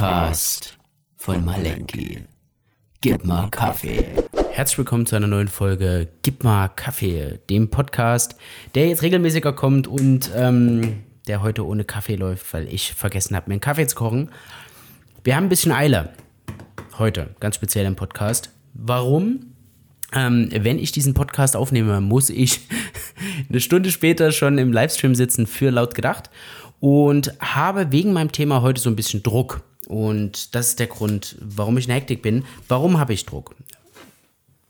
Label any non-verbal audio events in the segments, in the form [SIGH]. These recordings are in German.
Podcast von Malenki. Gib mal Kaffee. Herzlich willkommen zu einer neuen Folge Gib mal Kaffee, dem Podcast, der jetzt regelmäßiger kommt und ähm, der heute ohne Kaffee läuft, weil ich vergessen habe, mir einen Kaffee zu kochen. Wir haben ein bisschen Eile heute, ganz speziell im Podcast. Warum? Ähm, wenn ich diesen Podcast aufnehme, muss ich [LAUGHS] eine Stunde später schon im Livestream sitzen für laut gedacht und habe wegen meinem Thema heute so ein bisschen Druck. Und das ist der Grund, warum ich in Hektik bin. Warum habe ich Druck?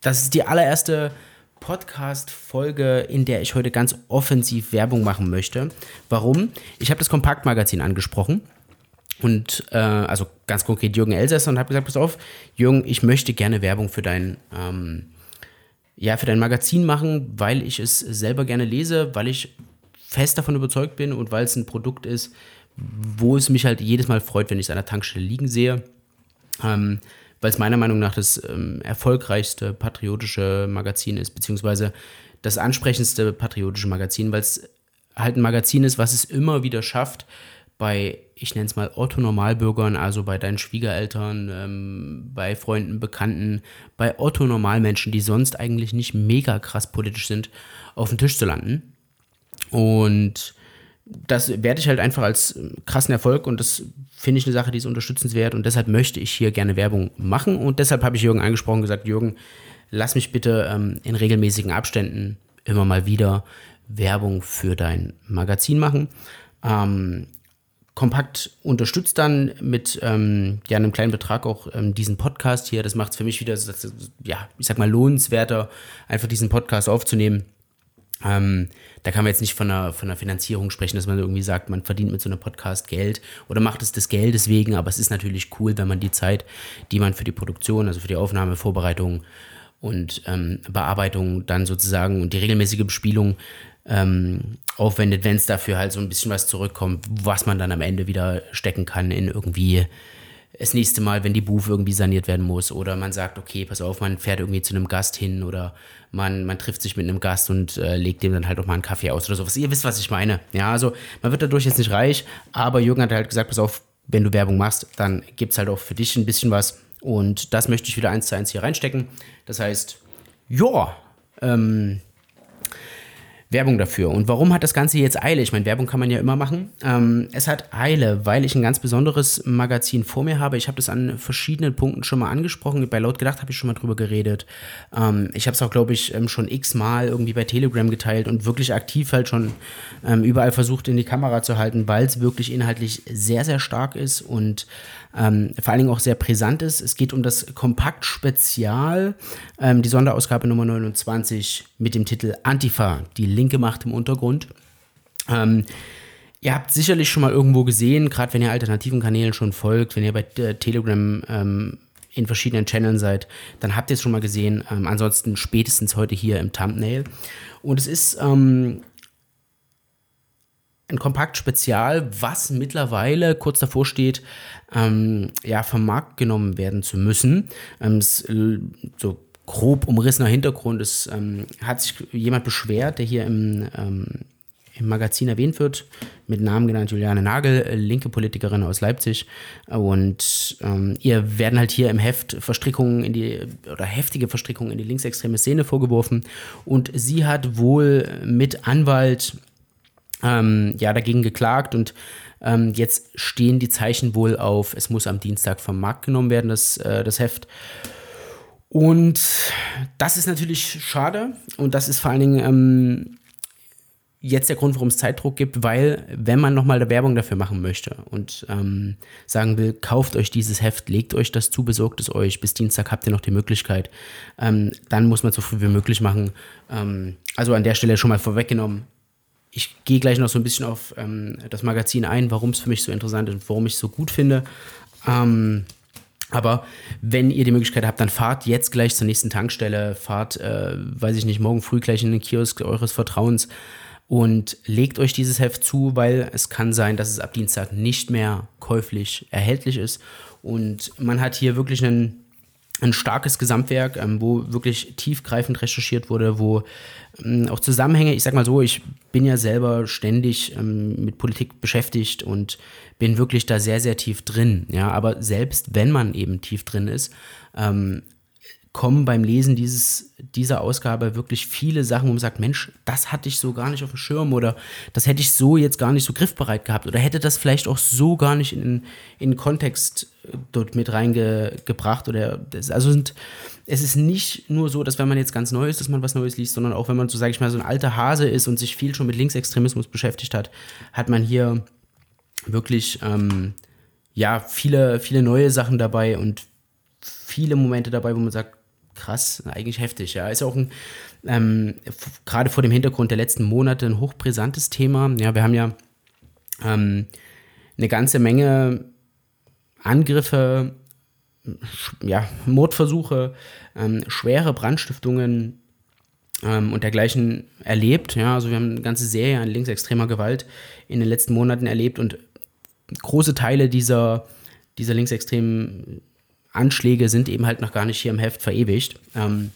Das ist die allererste Podcast-Folge, in der ich heute ganz offensiv Werbung machen möchte. Warum? Ich habe das Kompaktmagazin angesprochen. Und äh, also ganz konkret Jürgen Elsässer und habe gesagt, pass auf, Jürgen, ich möchte gerne Werbung für dein, ähm, ja, für dein Magazin machen, weil ich es selber gerne lese, weil ich fest davon überzeugt bin und weil es ein Produkt ist, wo es mich halt jedes Mal freut, wenn ich es an der Tankstelle liegen sehe. Ähm, weil es meiner Meinung nach das ähm, erfolgreichste patriotische Magazin ist, beziehungsweise das ansprechendste patriotische Magazin, weil es halt ein Magazin ist, was es immer wieder schafft, bei, ich nenne es mal Otto-Normalbürgern, also bei deinen Schwiegereltern, ähm, bei Freunden, Bekannten, bei Otto-Normalmenschen, die sonst eigentlich nicht mega krass politisch sind, auf den Tisch zu landen. Und das werde ich halt einfach als krassen Erfolg und das finde ich eine Sache, die ist unterstützenswert und deshalb möchte ich hier gerne Werbung machen und deshalb habe ich Jürgen angesprochen und gesagt, Jürgen, lass mich bitte ähm, in regelmäßigen Abständen immer mal wieder Werbung für dein Magazin machen. Ähm, Kompakt unterstützt dann mit ähm, ja, einem kleinen Betrag auch ähm, diesen Podcast hier. Das macht es für mich wieder, ja, ich sag mal, lohnenswerter, einfach diesen Podcast aufzunehmen. Ähm, da kann man jetzt nicht von einer, von einer Finanzierung sprechen, dass man irgendwie sagt, man verdient mit so einem Podcast Geld oder macht es des Geldes wegen, aber es ist natürlich cool, wenn man die Zeit, die man für die Produktion, also für die Aufnahme, Vorbereitung und ähm, Bearbeitung dann sozusagen und die regelmäßige Bespielung ähm, aufwendet, wenn es dafür halt so ein bisschen was zurückkommt, was man dann am Ende wieder stecken kann in irgendwie das nächste Mal, wenn die Booth irgendwie saniert werden muss oder man sagt, okay, pass auf, man fährt irgendwie zu einem Gast hin oder man, man trifft sich mit einem Gast und äh, legt dem dann halt auch mal einen Kaffee aus oder sowas. Ihr wisst, was ich meine. Ja, also man wird dadurch jetzt nicht reich, aber Jürgen hat halt gesagt, pass auf, wenn du Werbung machst, dann gibt es halt auch für dich ein bisschen was und das möchte ich wieder eins zu eins hier reinstecken. Das heißt, ja, ähm, Werbung dafür. Und warum hat das Ganze jetzt Eile? Ich meine, Werbung kann man ja immer machen. Ähm, es hat Eile, weil ich ein ganz besonderes Magazin vor mir habe. Ich habe das an verschiedenen Punkten schon mal angesprochen. Bei Laut gedacht habe ich schon mal drüber geredet. Ähm, ich habe es auch, glaube ich, ähm, schon x-mal irgendwie bei Telegram geteilt und wirklich aktiv halt schon ähm, überall versucht, in die Kamera zu halten, weil es wirklich inhaltlich sehr, sehr stark ist und ähm, vor allen Dingen auch sehr brisant ist. Es geht um das Kompakt-Spezial, ähm, die Sonderausgabe Nummer 29 mit dem Titel Antifa, die linke Macht im Untergrund. Ähm, ihr habt sicherlich schon mal irgendwo gesehen, gerade wenn ihr alternativen Kanälen schon folgt, wenn ihr bei äh, Telegram ähm, in verschiedenen Channeln seid, dann habt ihr es schon mal gesehen. Ähm, ansonsten spätestens heute hier im Thumbnail. Und es ist ähm, ein Kompakt-Spezial, was mittlerweile kurz davor steht, ähm, ja, vom Markt genommen werden zu müssen. Ähm, äh, so grob umrissener Hintergrund ist, ähm, hat sich jemand beschwert, der hier im, ähm, im Magazin erwähnt wird, mit Namen genannt Juliane Nagel, äh, linke Politikerin aus Leipzig. Und ähm, ihr werden halt hier im Heft Verstrickungen in die, oder heftige Verstrickungen in die linksextreme Szene vorgeworfen. Und sie hat wohl mit Anwalt ähm, ja, dagegen geklagt und ähm, jetzt stehen die Zeichen wohl auf, es muss am Dienstag vom Markt genommen werden, das, äh, das Heft. Und das ist natürlich schade und das ist vor allen Dingen ähm, jetzt der Grund, warum es Zeitdruck gibt, weil wenn man nochmal Werbung dafür machen möchte und ähm, sagen will, kauft euch dieses Heft, legt euch das zu, besorgt es euch, bis Dienstag habt ihr noch die Möglichkeit, ähm, dann muss man so früh wie möglich machen. Ähm, also an der Stelle schon mal vorweggenommen, ich gehe gleich noch so ein bisschen auf ähm, das Magazin ein, warum es für mich so interessant ist und warum ich es so gut finde. Ähm, aber wenn ihr die Möglichkeit habt, dann fahrt jetzt gleich zur nächsten Tankstelle, fahrt, äh, weiß ich nicht, morgen früh gleich in den Kiosk eures Vertrauens und legt euch dieses Heft zu, weil es kann sein, dass es ab Dienstag nicht mehr käuflich erhältlich ist. Und man hat hier wirklich einen ein starkes Gesamtwerk, ähm, wo wirklich tiefgreifend recherchiert wurde, wo ähm, auch Zusammenhänge, ich sag mal so, ich bin ja selber ständig ähm, mit Politik beschäftigt und bin wirklich da sehr, sehr tief drin. Ja, aber selbst wenn man eben tief drin ist, kommen beim Lesen dieses, dieser Ausgabe wirklich viele Sachen, wo man sagt, Mensch, das hatte ich so gar nicht auf dem Schirm oder das hätte ich so jetzt gar nicht so griffbereit gehabt oder hätte das vielleicht auch so gar nicht in, in Kontext äh, dort mit reingebracht oder das, also sind, es ist nicht nur so, dass wenn man jetzt ganz neu ist, dass man was Neues liest, sondern auch wenn man so, sage ich mal, so ein alter Hase ist und sich viel schon mit Linksextremismus beschäftigt hat, hat man hier wirklich ähm, ja viele, viele neue Sachen dabei und viele Momente dabei, wo man sagt, krass, eigentlich heftig. Ja, ist auch ein, ähm, gerade vor dem Hintergrund der letzten Monate ein hochbrisantes Thema. Ja, wir haben ja ähm, eine ganze Menge Angriffe, ja, Mordversuche, ähm, schwere Brandstiftungen ähm, und dergleichen erlebt. Ja, also wir haben eine ganze Serie an linksextremer Gewalt in den letzten Monaten erlebt und große Teile dieser, dieser linksextremen Anschläge sind eben halt noch gar nicht hier im Heft verewigt. Ähm,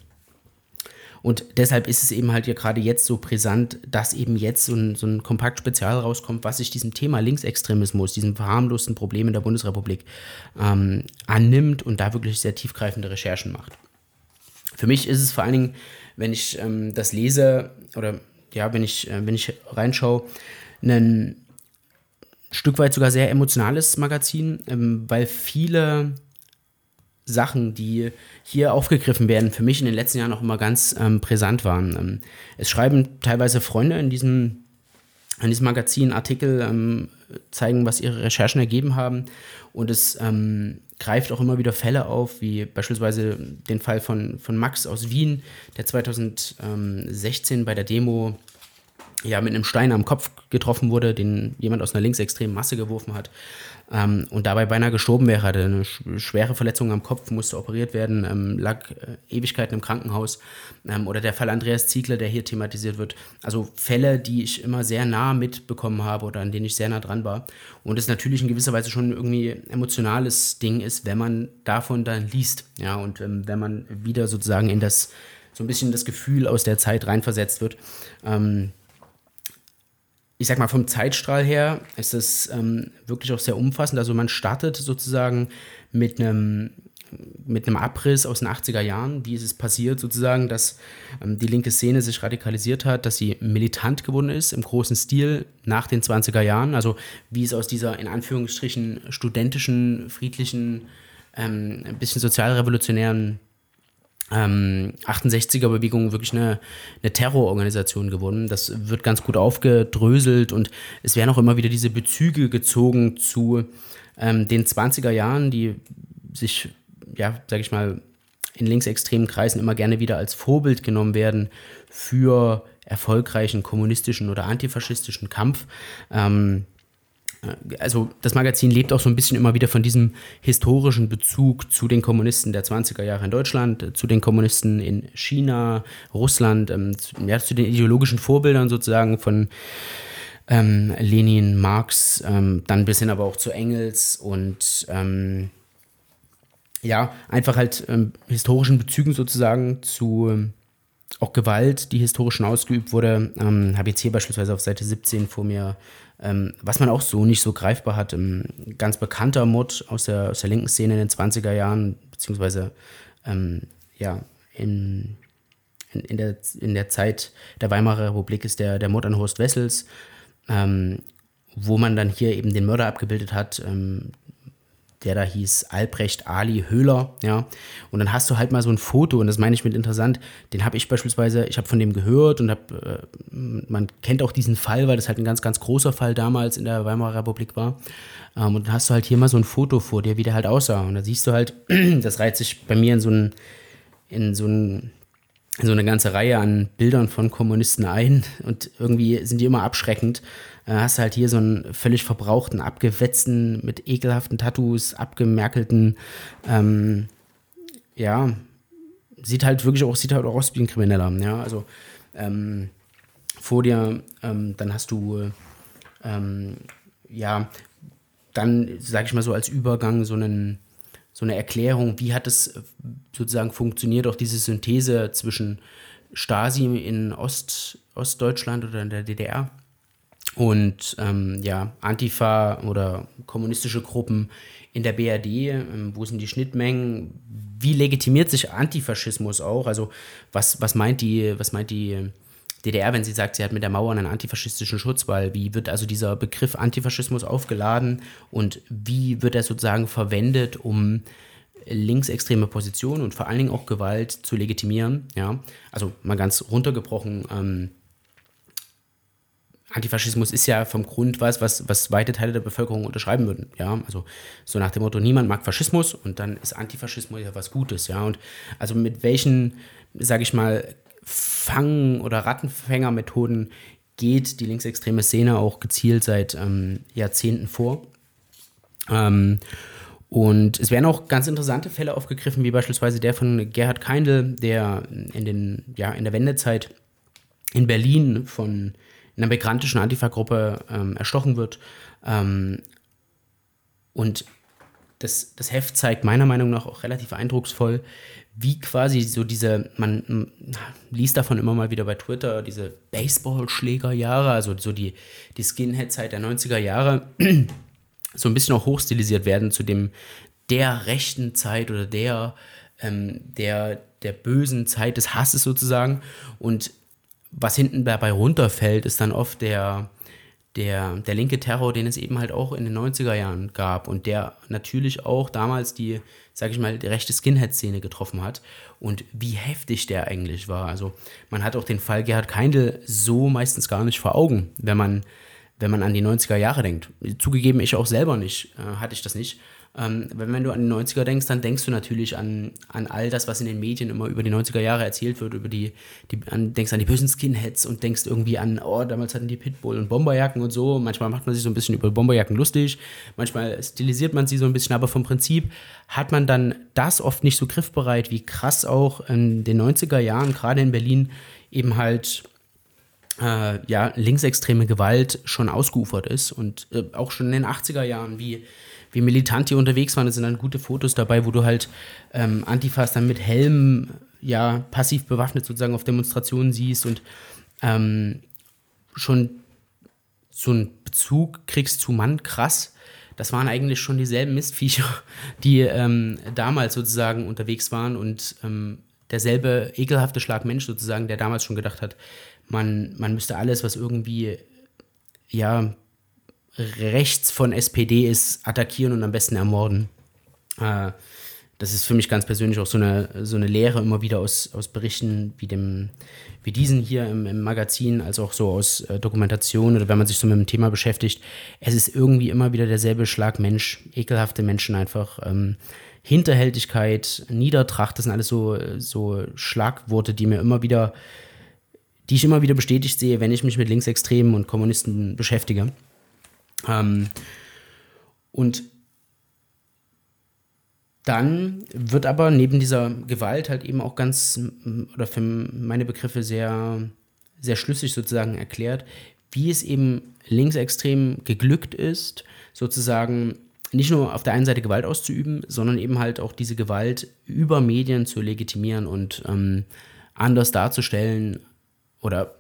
und deshalb ist es eben halt ja gerade jetzt so brisant, dass eben jetzt so ein, so ein Kompakt-Spezial rauskommt, was sich diesem Thema Linksextremismus, diesem verharmlosten Problem in der Bundesrepublik ähm, annimmt und da wirklich sehr tiefgreifende Recherchen macht. Für mich ist es vor allen Dingen, wenn ich ähm, das lese oder ja, wenn ich, äh, wenn ich reinschaue, ein Stück weit sogar sehr emotionales Magazin, ähm, weil viele Sachen, die hier aufgegriffen werden, für mich in den letzten Jahren auch immer ganz ähm, brisant waren. Ähm, es schreiben teilweise Freunde in diesem, in diesem Magazin Artikel, ähm, zeigen, was ihre Recherchen ergeben haben. Und es ähm, greift auch immer wieder Fälle auf, wie beispielsweise den Fall von, von Max aus Wien, der 2016 bei der Demo ja mit einem Stein am Kopf getroffen wurde, den jemand aus einer linksextremen Masse geworfen hat ähm, und dabei beinahe gestorben wäre, hatte eine schwere Verletzung am Kopf, musste operiert werden, ähm, lag äh, Ewigkeiten im Krankenhaus. Ähm, oder der Fall Andreas Ziegler, der hier thematisiert wird. Also Fälle, die ich immer sehr nah mitbekommen habe oder an denen ich sehr nah dran war. Und es natürlich in gewisser Weise schon irgendwie emotionales Ding ist, wenn man davon dann liest. Ja, und ähm, wenn man wieder sozusagen in das, so ein bisschen das Gefühl aus der Zeit reinversetzt wird. Ähm, ich sag mal, vom Zeitstrahl her ist es ähm, wirklich auch sehr umfassend. Also man startet sozusagen mit einem mit einem Abriss aus den 80er Jahren, wie ist es passiert sozusagen, dass ähm, die linke Szene sich radikalisiert hat, dass sie militant geworden ist im großen Stil nach den 20er Jahren, also wie es aus dieser in Anführungsstrichen studentischen, friedlichen, ähm, ein bisschen sozialrevolutionären ähm, 68er-Bewegung wirklich eine, eine Terrororganisation geworden. Das wird ganz gut aufgedröselt und es werden auch immer wieder diese Bezüge gezogen zu ähm, den 20er Jahren, die sich, ja, sag ich mal, in linksextremen Kreisen immer gerne wieder als Vorbild genommen werden für erfolgreichen kommunistischen oder antifaschistischen Kampf. Ähm, also das Magazin lebt auch so ein bisschen immer wieder von diesem historischen Bezug zu den Kommunisten der 20er Jahre in Deutschland, zu den Kommunisten in China, Russland, ähm, zu, ja, zu den ideologischen Vorbildern sozusagen von ähm, Lenin, Marx, ähm, dann bis hin aber auch zu Engels und ähm, ja, einfach halt ähm, historischen Bezügen sozusagen zu ähm, auch Gewalt, die historisch ausgeübt wurde. Habe jetzt hier beispielsweise auf Seite 17 vor mir ähm, was man auch so nicht so greifbar hat, ein ähm, ganz bekannter Mod aus der, aus der linken Szene in den 20er Jahren, beziehungsweise ähm, ja, in, in, in, der, in der Zeit der Weimarer Republik ist der, der Mod an Horst Wessels, ähm, wo man dann hier eben den Mörder abgebildet hat, ähm, der da hieß Albrecht Ali Höhler, ja. Und dann hast du halt mal so ein Foto, und das meine ich mit interessant, den habe ich beispielsweise, ich habe von dem gehört und habe, äh, man kennt auch diesen Fall, weil das halt ein ganz, ganz großer Fall damals in der Weimarer Republik war. Ähm, und dann hast du halt hier mal so ein Foto vor dir, wie der halt aussah. Und da siehst du halt, [CLEARS THROAT] das reiht sich bei mir in so ein, in so ein so eine ganze Reihe an Bildern von Kommunisten ein und irgendwie sind die immer abschreckend. Hast halt hier so einen völlig verbrauchten, abgewetzten, mit ekelhaften Tattoos, abgemerkelten, ähm, ja, sieht halt wirklich auch, sieht halt auch aus wie ein Krimineller, ja, also ähm, vor dir, ähm, dann hast du, ähm, ja, dann, sag ich mal so als Übergang so einen so eine Erklärung, wie hat es sozusagen funktioniert, auch diese Synthese zwischen Stasi in Ost, Ostdeutschland oder in der DDR und ähm, ja, Antifa oder kommunistische Gruppen in der BRD, ähm, wo sind die Schnittmengen, wie legitimiert sich Antifaschismus auch, also was, was meint die, was meint die DDR, wenn sie sagt, sie hat mit der Mauer einen antifaschistischen Schutzwall, wie wird also dieser Begriff Antifaschismus aufgeladen? Und wie wird er sozusagen verwendet, um linksextreme Positionen und vor allen Dingen auch Gewalt zu legitimieren, ja, also mal ganz runtergebrochen, ähm, Antifaschismus ist ja vom Grund was, was, was weite Teile der Bevölkerung unterschreiben würden. Ja, also so nach dem Motto, niemand mag Faschismus und dann ist Antifaschismus ja was Gutes. Ja, und also mit welchen, sage ich mal, Fang- oder Rattenfängermethoden geht die linksextreme Szene auch gezielt seit ähm, Jahrzehnten vor. Ähm, und es werden auch ganz interessante Fälle aufgegriffen, wie beispielsweise der von Gerhard Keindl, der in, den, ja, in der Wendezeit in Berlin von einer migrantischen Antifa-Gruppe ähm, erstochen wird. Ähm, und das, das Heft zeigt meiner Meinung nach auch relativ eindrucksvoll, wie quasi so diese, man liest davon immer mal wieder bei Twitter, diese Baseballschlägerjahre, also so die, die Skinhead-Zeit der 90er Jahre, [CLEARS THROAT] so ein bisschen auch hochstilisiert werden zu dem der rechten Zeit oder der, ähm, der, der bösen Zeit des Hasses sozusagen. Und was hinten dabei runterfällt, ist dann oft der, der, der linke Terror, den es eben halt auch in den 90er Jahren gab und der natürlich auch damals die, sag ich mal, die rechte Skinhead-Szene getroffen hat und wie heftig der eigentlich war. Also man hat auch den Fall Gerhard Keindl so meistens gar nicht vor Augen, wenn man, wenn man an die 90er Jahre denkt. Zugegeben, ich auch selber nicht, äh, hatte ich das nicht. Ähm, wenn du an die 90er denkst, dann denkst du natürlich an, an all das, was in den Medien immer über die 90er Jahre erzählt wird, über die, die an, denkst an die bösen Skinheads und denkst irgendwie an, oh, damals hatten die Pitbull und Bomberjacken und so. Manchmal macht man sich so ein bisschen über Bomberjacken lustig, manchmal stilisiert man sie so ein bisschen, aber vom Prinzip hat man dann das oft nicht so griffbereit, wie krass auch in den 90er Jahren, gerade in Berlin, eben halt äh, ja, linksextreme Gewalt schon ausgeufert ist und äh, auch schon in den 80er Jahren, wie wie militant die unterwegs waren. Da sind dann gute Fotos dabei, wo du halt ähm, Antifas dann mit Helm, ja, passiv bewaffnet sozusagen auf Demonstrationen siehst und ähm, schon so einen Bezug kriegst zu Mann, krass. Das waren eigentlich schon dieselben Mistviecher, [LAUGHS] die ähm, damals sozusagen unterwegs waren und ähm, derselbe ekelhafte Schlag Mensch sozusagen, der damals schon gedacht hat, man, man müsste alles, was irgendwie ja rechts von SPD ist, attackieren und am besten ermorden. Äh, das ist für mich ganz persönlich auch so eine, so eine Lehre immer wieder aus, aus Berichten wie, dem, wie diesen hier im, im Magazin, als auch so aus äh, Dokumentationen oder wenn man sich so mit dem Thema beschäftigt. Es ist irgendwie immer wieder derselbe Schlag Mensch, ekelhafte Menschen einfach. Ähm, Hinterhältigkeit, Niedertracht, das sind alles so, so Schlagworte, die mir immer wieder, die ich immer wieder bestätigt sehe, wenn ich mich mit Linksextremen und Kommunisten beschäftige. Ähm, und dann wird aber neben dieser Gewalt halt eben auch ganz, oder für meine Begriffe sehr, sehr schlüssig sozusagen erklärt, wie es eben linksextrem geglückt ist, sozusagen nicht nur auf der einen Seite Gewalt auszuüben, sondern eben halt auch diese Gewalt über Medien zu legitimieren und ähm, anders darzustellen oder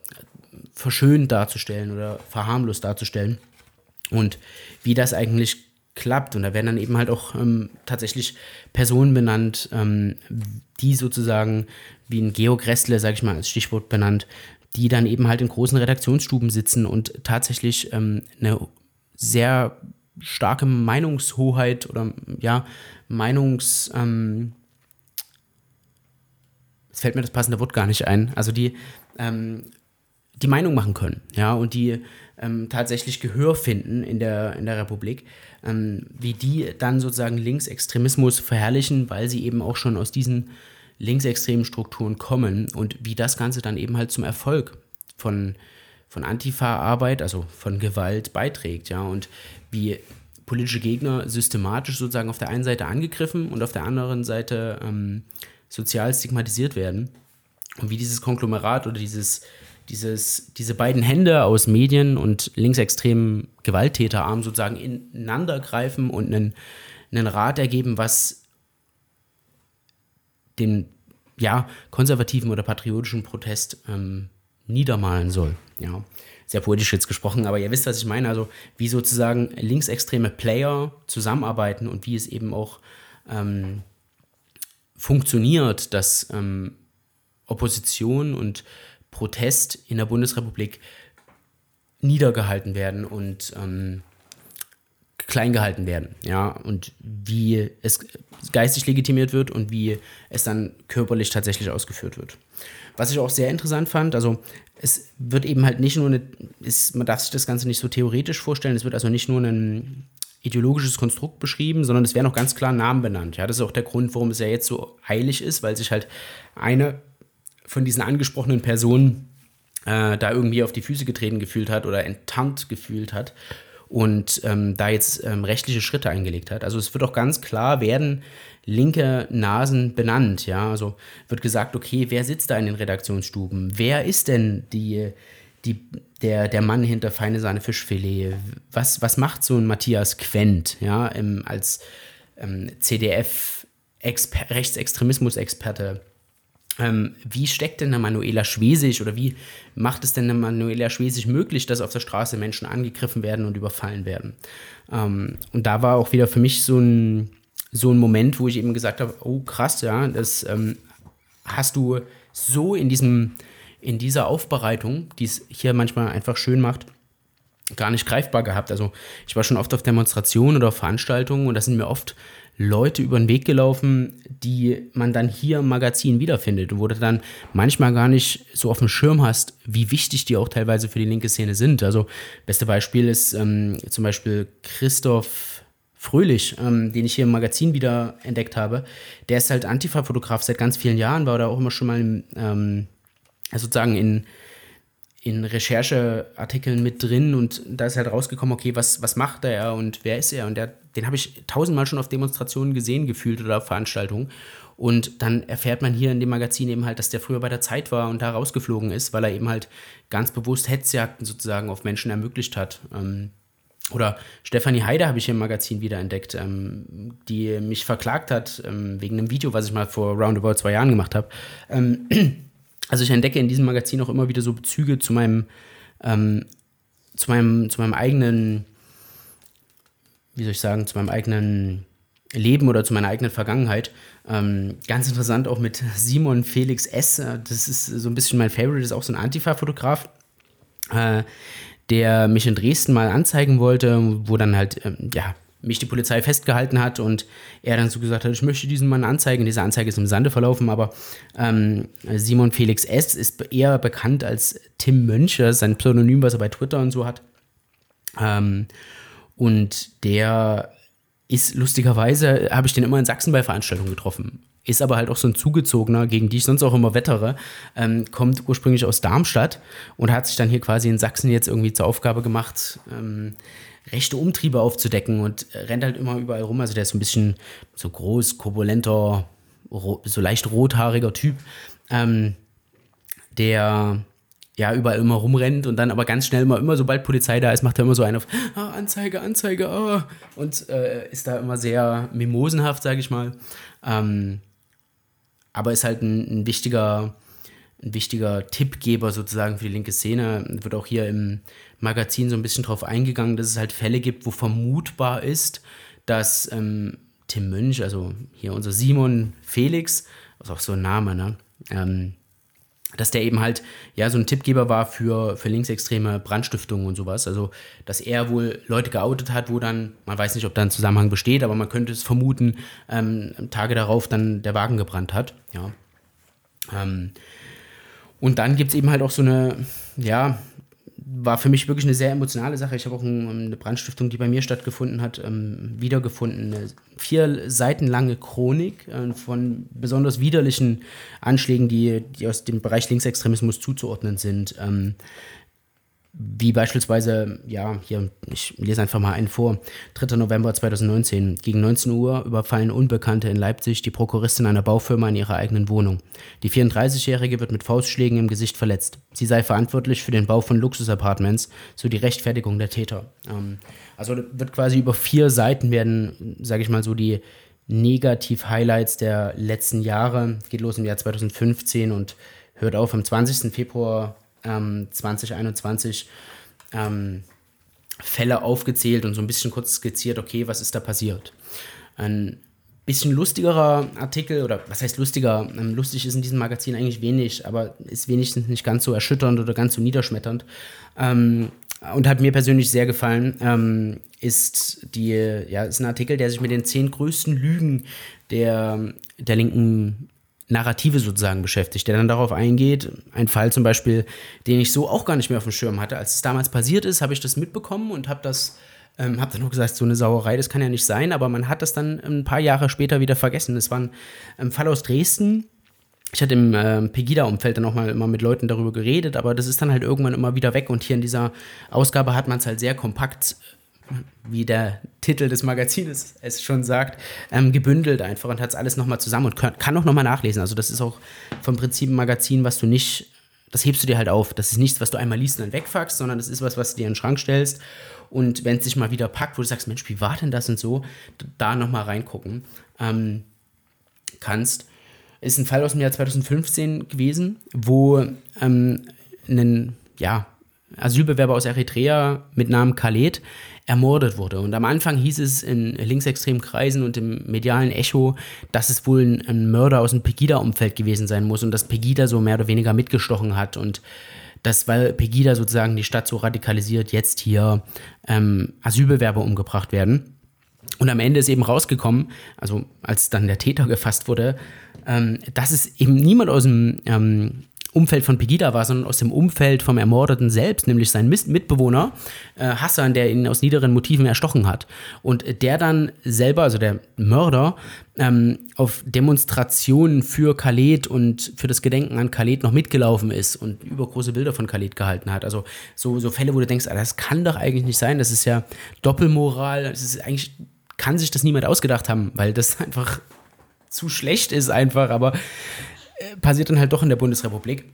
verschönt darzustellen oder verharmlost darzustellen. Und wie das eigentlich klappt. Und da werden dann eben halt auch ähm, tatsächlich Personen benannt, ähm, die sozusagen, wie ein Geo Gressle, sag ich mal, als Stichwort benannt, die dann eben halt in großen Redaktionsstuben sitzen und tatsächlich ähm, eine sehr starke Meinungshoheit oder ja, Meinungs, ähm, es fällt mir das passende Wort gar nicht ein, also die ähm, die Meinung machen können, ja, und die ähm, tatsächlich Gehör finden in der, in der Republik, ähm, wie die dann sozusagen Linksextremismus verherrlichen, weil sie eben auch schon aus diesen linksextremen Strukturen kommen und wie das Ganze dann eben halt zum Erfolg von, von Antifa-Arbeit, also von Gewalt beiträgt, ja, und wie politische Gegner systematisch sozusagen auf der einen Seite angegriffen und auf der anderen Seite ähm, sozial stigmatisiert werden und wie dieses Konglomerat oder dieses dieses, diese beiden Hände aus Medien und linksextremen Gewalttäterarmen sozusagen ineinander greifen und einen, einen Rat ergeben, was den ja, konservativen oder patriotischen Protest ähm, niedermalen soll. Ja, sehr poetisch jetzt gesprochen, aber ihr wisst, was ich meine. Also wie sozusagen linksextreme Player zusammenarbeiten und wie es eben auch ähm, funktioniert, dass ähm, Opposition und Protest in der Bundesrepublik niedergehalten werden und ähm, klein gehalten werden, ja, und wie es geistig legitimiert wird und wie es dann körperlich tatsächlich ausgeführt wird. Was ich auch sehr interessant fand, also es wird eben halt nicht nur eine, ist, man darf sich das Ganze nicht so theoretisch vorstellen, es wird also nicht nur ein ideologisches Konstrukt beschrieben, sondern es werden auch ganz klar Namen benannt. Ja, das ist auch der Grund, warum es ja jetzt so eilig ist, weil sich halt eine von diesen angesprochenen Personen äh, da irgendwie auf die Füße getreten gefühlt hat oder enttarnt gefühlt hat und ähm, da jetzt ähm, rechtliche Schritte eingelegt hat. Also es wird auch ganz klar werden linke Nasen benannt, ja, also wird gesagt, okay, wer sitzt da in den Redaktionsstuben? Wer ist denn die, die, der, der Mann hinter Feine Sahne Fischfilet? Was, was macht so ein Matthias Quent, ja, im, als ähm, CDF-Rechtsextremismus-Experte? Ähm, wie steckt denn eine Manuela Schwesig oder wie macht es denn eine Manuela Schwesig möglich, dass auf der Straße Menschen angegriffen werden und überfallen werden? Ähm, und da war auch wieder für mich so ein, so ein Moment, wo ich eben gesagt habe, oh krass, ja, das ähm, hast du so in diesem, in dieser Aufbereitung, die es hier manchmal einfach schön macht, gar nicht greifbar gehabt. Also ich war schon oft auf Demonstrationen oder Veranstaltungen und da sind mir oft Leute über den Weg gelaufen, die man dann hier im Magazin wiederfindet und wo du dann manchmal gar nicht so auf dem Schirm hast, wie wichtig die auch teilweise für die linke Szene sind. Also beste Beispiel ist ähm, zum Beispiel Christoph Fröhlich, ähm, den ich hier im Magazin wieder entdeckt habe. Der ist halt Antifa-Fotograf seit ganz vielen Jahren, war da auch immer schon mal ähm, sozusagen in in Rechercheartikeln mit drin und da ist halt rausgekommen, okay, was, was macht er und wer ist er? Und der, den habe ich tausendmal schon auf Demonstrationen gesehen, gefühlt oder auf Veranstaltungen. Und dann erfährt man hier in dem Magazin eben halt, dass der früher bei der Zeit war und da rausgeflogen ist, weil er eben halt ganz bewusst Hetzjagden sozusagen auf Menschen ermöglicht hat. Ähm, oder Stefanie Heide habe ich hier im Magazin wiederentdeckt, ähm, die mich verklagt hat ähm, wegen einem Video, was ich mal vor roundabout zwei Jahren gemacht habe. Ähm, [CLEARS THROAT] also ich entdecke in diesem Magazin auch immer wieder so Bezüge zu meinem, ähm, zu meinem, zu meinem eigenen, wie soll ich sagen, zu meinem eigenen Leben oder zu meiner eigenen Vergangenheit. Ähm, ganz interessant auch mit Simon Felix S. Das ist so ein bisschen mein Favorite, das ist auch so ein Antifa-Fotograf, äh, der mich in Dresden mal anzeigen wollte, wo dann halt, ähm, ja, mich die Polizei festgehalten hat und er dann so gesagt hat, ich möchte diesen Mann anzeigen. Diese Anzeige ist im Sande verlaufen, aber ähm, Simon Felix S. ist eher bekannt als Tim Mönche, sein Pseudonym, was er bei Twitter und so hat. Ähm, und der ist lustigerweise, habe ich den immer in Sachsen bei Veranstaltungen getroffen. Ist aber halt auch so ein Zugezogener, gegen die ich sonst auch immer wettere. Ähm, kommt ursprünglich aus Darmstadt und hat sich dann hier quasi in Sachsen jetzt irgendwie zur Aufgabe gemacht, ähm, rechte Umtriebe aufzudecken und rennt halt immer überall rum. Also der ist so ein bisschen so groß, korpulenter, so leicht rothaariger Typ, ähm, der ja überall immer rumrennt und dann aber ganz schnell immer, immer sobald Polizei da ist, macht er immer so einen auf ah, Anzeige, Anzeige, oh, und äh, ist da immer sehr mimosenhaft, sage ich mal. Ähm, aber ist halt ein, ein wichtiger ein wichtiger Tippgeber sozusagen für die linke Szene. Wird auch hier im Magazin so ein bisschen drauf eingegangen, dass es halt Fälle gibt, wo vermutbar ist, dass ähm, Tim Mönch, also hier unser Simon Felix, was auch so ein Name, ne? Ähm, dass der eben halt ja so ein Tippgeber war für, für linksextreme Brandstiftungen und sowas. Also, dass er wohl Leute geoutet hat, wo dann, man weiß nicht, ob da ein Zusammenhang besteht, aber man könnte es vermuten, ähm, Tage darauf dann der Wagen gebrannt hat. Ja. Ähm, und dann gibt es eben halt auch so eine, ja, war für mich wirklich eine sehr emotionale Sache. Ich habe auch ein, eine Brandstiftung, die bei mir stattgefunden hat, ähm, wiedergefunden. Eine vier Seiten lange Chronik äh, von besonders widerlichen Anschlägen, die, die aus dem Bereich Linksextremismus zuzuordnen sind. Wie beispielsweise, ja, hier, ich lese einfach mal einen vor. 3. November 2019. Gegen 19 Uhr überfallen Unbekannte in Leipzig die Prokuristin einer Baufirma in ihrer eigenen Wohnung. Die 34-Jährige wird mit Faustschlägen im Gesicht verletzt. Sie sei verantwortlich für den Bau von Luxusapartments, so die Rechtfertigung der Täter. Ähm, also wird quasi über vier Seiten werden, sage ich mal so, die Negativ-Highlights der letzten Jahre. Geht los im Jahr 2015 und hört auf am 20. Februar ähm, 2021. Ähm, Fälle aufgezählt und so ein bisschen kurz skizziert, okay, was ist da passiert. Ein bisschen lustigerer Artikel, oder was heißt lustiger? Ähm, lustig ist in diesem Magazin eigentlich wenig, aber ist wenigstens nicht ganz so erschütternd oder ganz so niederschmetternd. Ähm, und hat mir persönlich sehr gefallen, ähm, ist die, ja, ist ein Artikel, der sich mit den zehn größten Lügen der, der linken Narrative sozusagen beschäftigt, der dann darauf eingeht. Ein Fall zum Beispiel, den ich so auch gar nicht mehr auf dem Schirm hatte. Als es damals passiert ist, habe ich das mitbekommen und habe das, ähm, habe dann nur gesagt, so eine Sauerei, das kann ja nicht sein, aber man hat das dann ein paar Jahre später wieder vergessen. Es war ein, ein Fall aus Dresden, ich hatte im äh, Pegida-Umfeld dann auch mal immer mit Leuten darüber geredet, aber das ist dann halt irgendwann immer wieder weg. Und hier in dieser Ausgabe hat man es halt sehr kompakt, wie der Titel des Magazins es schon sagt, ähm, gebündelt einfach und hat es alles nochmal zusammen und kann, kann auch nochmal nachlesen. Also das ist auch vom Prinzip ein Magazin, was du nicht, das hebst du dir halt auf. Das ist nichts, was du einmal liest und dann wegfuckst, sondern das ist was, was du dir in den Schrank stellst. Und wenn es sich mal wieder packt, wo du sagst, Mensch, wie war denn das und so, da nochmal reingucken ähm, kannst ist ein Fall aus dem Jahr 2015 gewesen, wo ähm, ein ja, Asylbewerber aus Eritrea mit Namen Khaled ermordet wurde. Und am Anfang hieß es in linksextremen Kreisen und im medialen Echo, dass es wohl ein, ein Mörder aus dem Pegida-Umfeld gewesen sein muss und dass Pegida so mehr oder weniger mitgestochen hat und dass, weil Pegida sozusagen die Stadt so radikalisiert, jetzt hier ähm, Asylbewerber umgebracht werden. Und am Ende ist eben rausgekommen, also als dann der Täter gefasst wurde, ähm, dass es eben niemand aus dem ähm, Umfeld von Pegida war, sondern aus dem Umfeld vom Ermordeten selbst, nämlich sein Mitbewohner äh, Hassan, der ihn aus niederen Motiven erstochen hat. Und der dann selber, also der Mörder, ähm, auf Demonstrationen für Khaled und für das Gedenken an Khaled noch mitgelaufen ist und übergroße Bilder von Khaled gehalten hat. Also so, so Fälle, wo du denkst, ah, das kann doch eigentlich nicht sein, das ist ja Doppelmoral, das ist eigentlich, kann sich das niemand ausgedacht haben, weil das [LAUGHS] einfach zu schlecht ist einfach, aber passiert dann halt doch in der Bundesrepublik.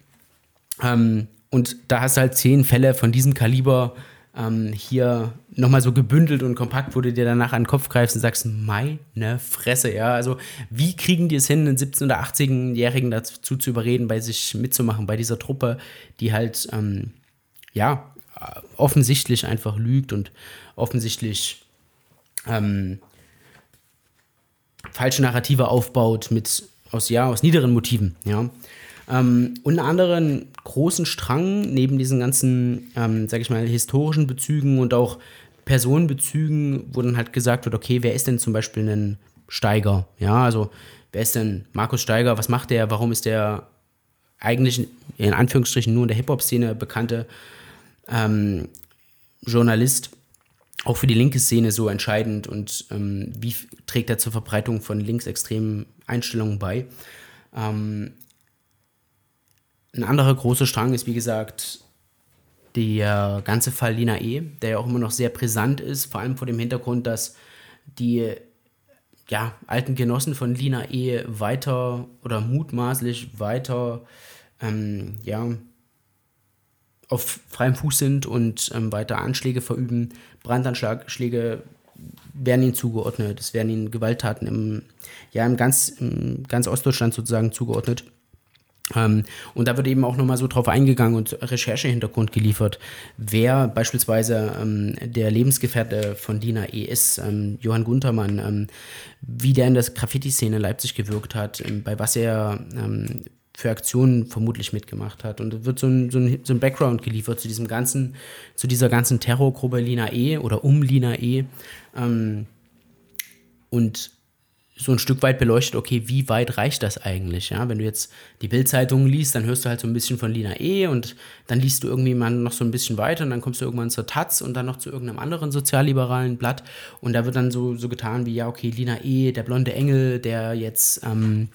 Ähm, und da hast du halt zehn Fälle von diesem Kaliber ähm, hier nochmal so gebündelt und kompakt, wo du dir danach an den Kopf greifst und sagst, meine Fresse, ja. Also, wie kriegen die es hin, einen 17- oder 18-Jährigen dazu zu überreden, bei sich mitzumachen, bei dieser Truppe, die halt, ähm, ja, offensichtlich einfach lügt und offensichtlich ähm, falsche Narrative aufbaut mit aus, ja, aus niederen Motiven, ja. Ähm, und einen anderen großen Strang neben diesen ganzen, ähm, sag ich mal, historischen Bezügen und auch Personenbezügen, wo dann halt gesagt wird, okay, wer ist denn zum Beispiel ein Steiger? Ja, also wer ist denn Markus Steiger? Was macht der? Warum ist der eigentlich in Anführungsstrichen nur in der Hip-Hop-Szene bekannte ähm, Journalist? auch für die linke Szene so entscheidend und ähm, wie trägt er zur Verbreitung von linksextremen Einstellungen bei. Ähm, ein anderer großer Strang ist, wie gesagt, der ganze Fall Lina E., der ja auch immer noch sehr brisant ist, vor allem vor dem Hintergrund, dass die ja, alten Genossen von Lina E. weiter oder mutmaßlich weiter ähm, ja, auf freiem Fuß sind und ähm, weiter Anschläge verüben. Brandanschläge werden ihnen zugeordnet. Es werden ihnen Gewalttaten im, ja, im ganz, im ganz Ostdeutschland sozusagen zugeordnet. Ähm, und da wird eben auch nochmal so drauf eingegangen und Recherchehintergrund geliefert, wer beispielsweise ähm, der Lebensgefährte von Dina E. ist, ähm, Johann Guntermann, ähm, wie der in der Graffiti-Szene Leipzig gewirkt hat, ähm, bei was er ähm, für Aktionen vermutlich mitgemacht hat. Und es wird so ein, so, ein, so ein Background geliefert zu diesem ganzen, zu dieser ganzen Terrorgruppe Lina E. oder um Lina E. Ähm, und so ein Stück weit beleuchtet, okay, wie weit reicht das eigentlich? Ja, wenn du jetzt die Bildzeitungen liest, dann hörst du halt so ein bisschen von Lina E. und dann liest du irgendwie mal noch so ein bisschen weiter und dann kommst du irgendwann zur Taz und dann noch zu irgendeinem anderen sozialliberalen Blatt und da wird dann so, so getan wie, ja, okay, Lina E., der blonde Engel, der jetzt ähm,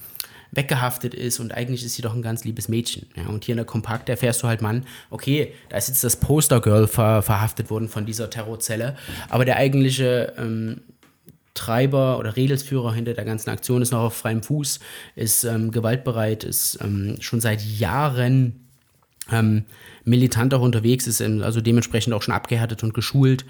weggehaftet ist und eigentlich ist sie doch ein ganz liebes Mädchen. Ja, und hier in der Kompakt erfährst du halt, Mann, okay, da ist jetzt das Postergirl ver verhaftet worden von dieser Terrorzelle, aber der eigentliche ähm, Treiber oder Redelsführer hinter der ganzen Aktion ist noch auf freiem Fuß, ist ähm, gewaltbereit, ist ähm, schon seit Jahren ähm, militant auch unterwegs, ist also dementsprechend auch schon abgehärtet und geschult,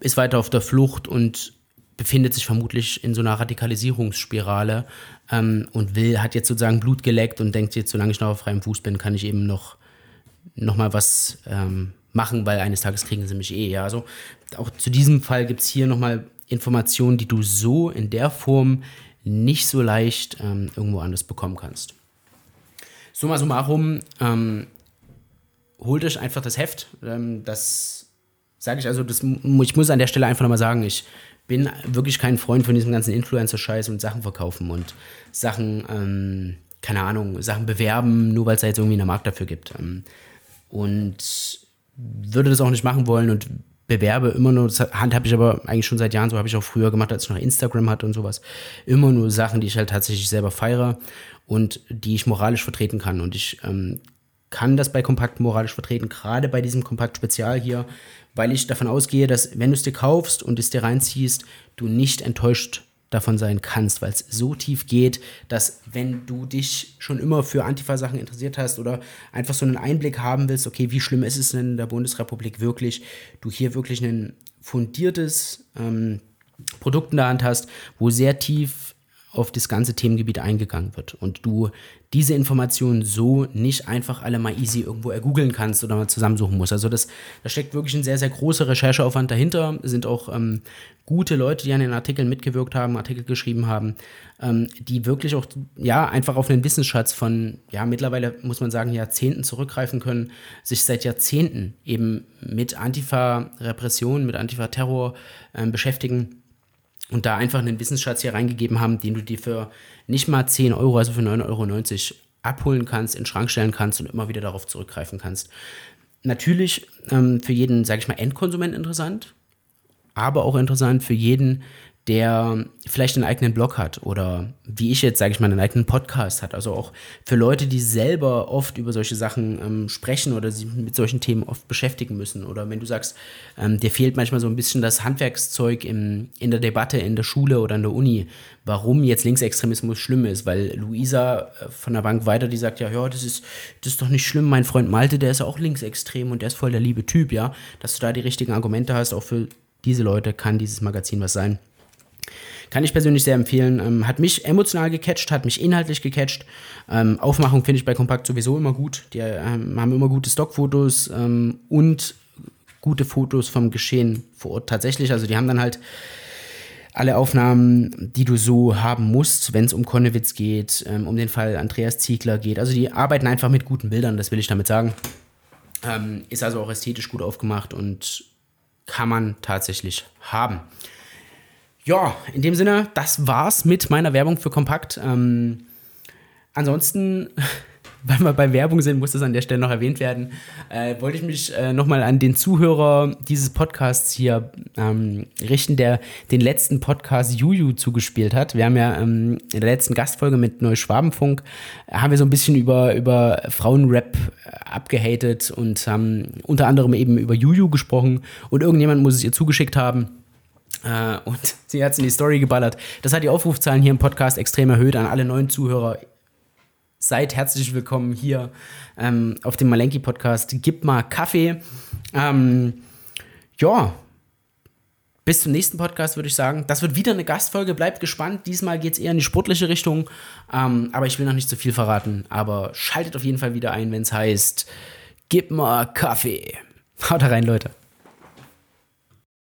ist weiter auf der Flucht und befindet sich vermutlich in so einer Radikalisierungsspirale ähm, und will, hat jetzt sozusagen Blut geleckt und denkt jetzt, solange ich noch auf freiem Fuß bin, kann ich eben noch, noch mal was ähm, machen, weil eines Tages kriegen sie mich eh. Ja, also auch zu diesem Fall gibt es hier noch mal Informationen, die du so in der Form nicht so leicht ähm, irgendwo anders bekommen kannst. Summa summarum, ähm, holt euch einfach das Heft. Ähm, das sage ich also, das, ich muss an der Stelle einfach nochmal sagen, ich bin wirklich kein Freund von diesem ganzen Influencer-Scheiß und Sachen verkaufen und Sachen, ähm, keine Ahnung, Sachen bewerben, nur weil es da jetzt irgendwie einen Markt dafür gibt. Ähm, und würde das auch nicht machen wollen und bewerbe immer nur, das handhabe ich aber eigentlich schon seit Jahren, so habe ich auch früher gemacht, als ich noch Instagram hatte und sowas, immer nur Sachen, die ich halt tatsächlich selber feiere und die ich moralisch vertreten kann. Und ich ähm, kann das bei Kompakt moralisch vertreten, gerade bei diesem Kompakt Spezial hier, weil ich davon ausgehe, dass wenn du es dir kaufst und es dir reinziehst, du nicht enttäuscht davon sein kannst, weil es so tief geht, dass wenn du dich schon immer für Antifa-Sachen interessiert hast oder einfach so einen Einblick haben willst, okay, wie schlimm ist es denn in der Bundesrepublik wirklich, du hier wirklich ein fundiertes ähm, Produkt in der Hand hast, wo sehr tief auf das ganze Themengebiet eingegangen wird und du diese Informationen so nicht einfach alle mal easy irgendwo ergoogeln kannst oder mal zusammensuchen musst. Also das, da steckt wirklich ein sehr, sehr großer Rechercheaufwand dahinter. Es sind auch ähm, gute Leute, die an den Artikeln mitgewirkt haben, Artikel geschrieben haben, ähm, die wirklich auch, ja, einfach auf einen Wissensschatz von, ja, mittlerweile muss man sagen, Jahrzehnten zurückgreifen können, sich seit Jahrzehnten eben mit Antifa-Repression, mit Antifa-Terror äh, beschäftigen und da einfach einen Wissensschatz hier reingegeben haben, den du dir für nicht mal 10 Euro, also für 9,90 Euro abholen kannst, in den Schrank stellen kannst und immer wieder darauf zurückgreifen kannst. Natürlich ähm, für jeden, sage ich mal, Endkonsument interessant, aber auch interessant für jeden, der vielleicht einen eigenen Blog hat oder wie ich jetzt, sage ich mal, einen eigenen Podcast hat. Also auch für Leute, die selber oft über solche Sachen ähm, sprechen oder sich mit solchen Themen oft beschäftigen müssen. Oder wenn du sagst, ähm, dir fehlt manchmal so ein bisschen das Handwerkszeug im, in der Debatte, in der Schule oder in der Uni, warum jetzt Linksextremismus schlimm ist. Weil Luisa äh, von der Bank weiter, die sagt, ja, ja, das ist, das ist doch nicht schlimm. Mein Freund Malte, der ist auch linksextrem und der ist voll der liebe Typ, ja. Dass du da die richtigen Argumente hast, auch für diese Leute kann dieses Magazin was sein. Kann ich persönlich sehr empfehlen. Ähm, hat mich emotional gecatcht, hat mich inhaltlich gecatcht. Ähm, Aufmachung finde ich bei Kompakt sowieso immer gut. Die ähm, haben immer gute Stockfotos ähm, und gute Fotos vom Geschehen vor Ort tatsächlich. Also die haben dann halt alle Aufnahmen, die du so haben musst, wenn es um Konnewitz geht, ähm, um den Fall Andreas Ziegler geht. Also die arbeiten einfach mit guten Bildern, das will ich damit sagen. Ähm, ist also auch ästhetisch gut aufgemacht und kann man tatsächlich haben. Ja, in dem Sinne, das war's mit meiner Werbung für Kompakt. Ähm, ansonsten, [LAUGHS] weil wir bei Werbung sind, muss das an der Stelle noch erwähnt werden, äh, wollte ich mich äh, nochmal an den Zuhörer dieses Podcasts hier ähm, richten, der den letzten Podcast Juju zugespielt hat. Wir haben ja ähm, in der letzten Gastfolge mit Neuschwabenfunk, äh, haben wir so ein bisschen über, über Frauenrap äh, abgehatet und haben unter anderem eben über Juju gesprochen und irgendjemand muss es ihr zugeschickt haben. Äh, und [LAUGHS] sie hat es in die Story geballert. Das hat die Aufrufzahlen hier im Podcast extrem erhöht an alle neuen Zuhörer. Seid herzlich willkommen hier ähm, auf dem Malenki Podcast. Gib mal Kaffee. Ähm, ja, bis zum nächsten Podcast würde ich sagen. Das wird wieder eine Gastfolge. Bleibt gespannt. Diesmal geht es eher in die sportliche Richtung. Ähm, aber ich will noch nicht zu viel verraten. Aber schaltet auf jeden Fall wieder ein, wenn es heißt, gib mal Kaffee. Haut rein, Leute.